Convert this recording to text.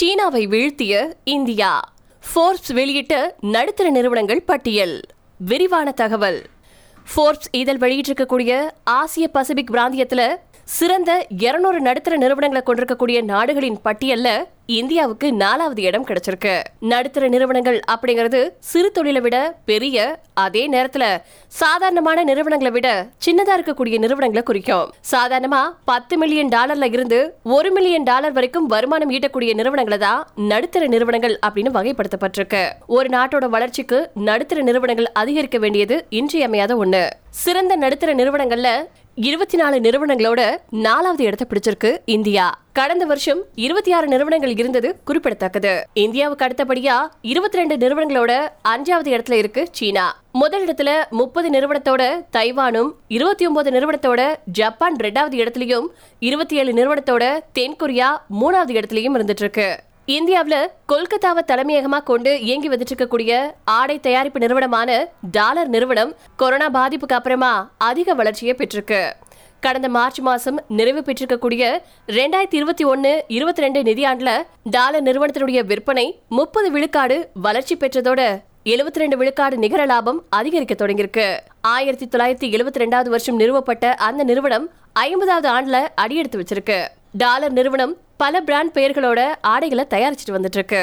சீனாவை வீழ்த்திய India. Forbes வெளியிட்ட நடுத்தர நிறுவனங்கள் பட்டியல். விரிவான தகவல். ஃபோர்ப்ஸ் இதழ் வெளியிட்டிருக்கக்கூடிய ஆசிய பசிபிக் பிராந்தியத்தில் சிறந்த 200 நடுத்தர நிறுவனங்களை கொண்டிருக்கக்கூடிய நாடுகளின் பட்டியல்ல இந்தியாவுக்கு நாலாவது இடம் கிடைச்சிருக்கு. நடுத்தர நிறுவனங்கள் அப்படிங்கிறது சிறு தொழிலை விட பெரிய அதே நேரத்துல சாதாரணமான நிறுவனங்களை விட சின்னதா இருக்கக்கூடிய நிறுவனங்களை குறிக்கும். சாதாரணமா பத்து மில்லியன் டாலர்ல இருந்து ஒரு மில்லியன் டாலர் வரைக்கும் வருமானம் ஈட்டக்கூடிய நிறுவனங்களை தான் நடுத்தர நிறுவனங்கள் அப்படின்னு வகைப்படுத்தப்பட்டிருக்கு. ஒரு நாட்டோட வளர்ச்சிக்கு நடுத்தர நிறுவனங்கள் அதிகரிக்க வேண்டியது இன்றியமையாத ஒண்ணு. சிறந்த நடுத்தர நிறுவனங்கள்ல இருபத்தி நாலு நிறுவனங்களோட நாலாவது இடத்தை பிடிச்சிருக்கு இந்தியா. கடந்த வருஷம் இருபத்தி ஆறு நிறுவனங்கள் இருந்தது குறிப்பிடத்தக்கது. இந்தியாவுக்கு அடுத்தபடியா இருபத்தி ரெண்டு நிறுவனங்களோட அஞ்சாவது இடத்துல இருக்கு சீனா. முதல் இடத்துல முப்பது நிறுவனத்தோட தைவானும் இருபத்தி ஒன்பது நிறுவனத்தோட ஜப்பான் ரெண்டாவது இடத்துலயும் இருபத்தி ஏழு நிறுவனத்தோட தென்கொரியா மூணாவது இடத்துலயும் இருந்துட்டு இருக்கு இந்தியாவுல கொல்கத்தாவை தலைமையகமாக கொண்டு இயங்கி வந்துட்டு இருக்கக்கூடிய ஆடை தயாரிப்பு நிறுவனமான டாலர் நிறுவனம் கொரோனா பாதிப்புக்கு அப்புறமா அதிக வளர்ச்சியை பெற்றிருக்கு. கடந்த மார்ச் மாசம் நிறைவு பெற்றிருக்கக்கூடிய ரெண்டாயிரத்தி இருபத்தி ஒன்னு இருபத்தி ரெண்டு நிதியாண்டுல டாலர் நிறுவனத்தினுடைய விற்பனை முப்பது விழுக்காடு வளர்ச்சி பெற்றதோட எழுபத்தி ரெண்டு விழுக்காடு நிகர லாபம் அதிகரிக்க தொடங்கியிருக்கு. ஆயிரத்தி தொள்ளாயிரத்தி எழுபத்தி ரெண்டாவது வருஷம் நிறுவப்பட்ட அந்த நிறுவனம் ஐம்பதாவது ஆண்டுல அடியெடுத்து வச்சிருக்கு. டாலர் நிறுவனம் பல பிராண்ட் பெயர்களோட ஆடைகளை தயாரிச்சுட்டு வந்துட்டு இருக்கு.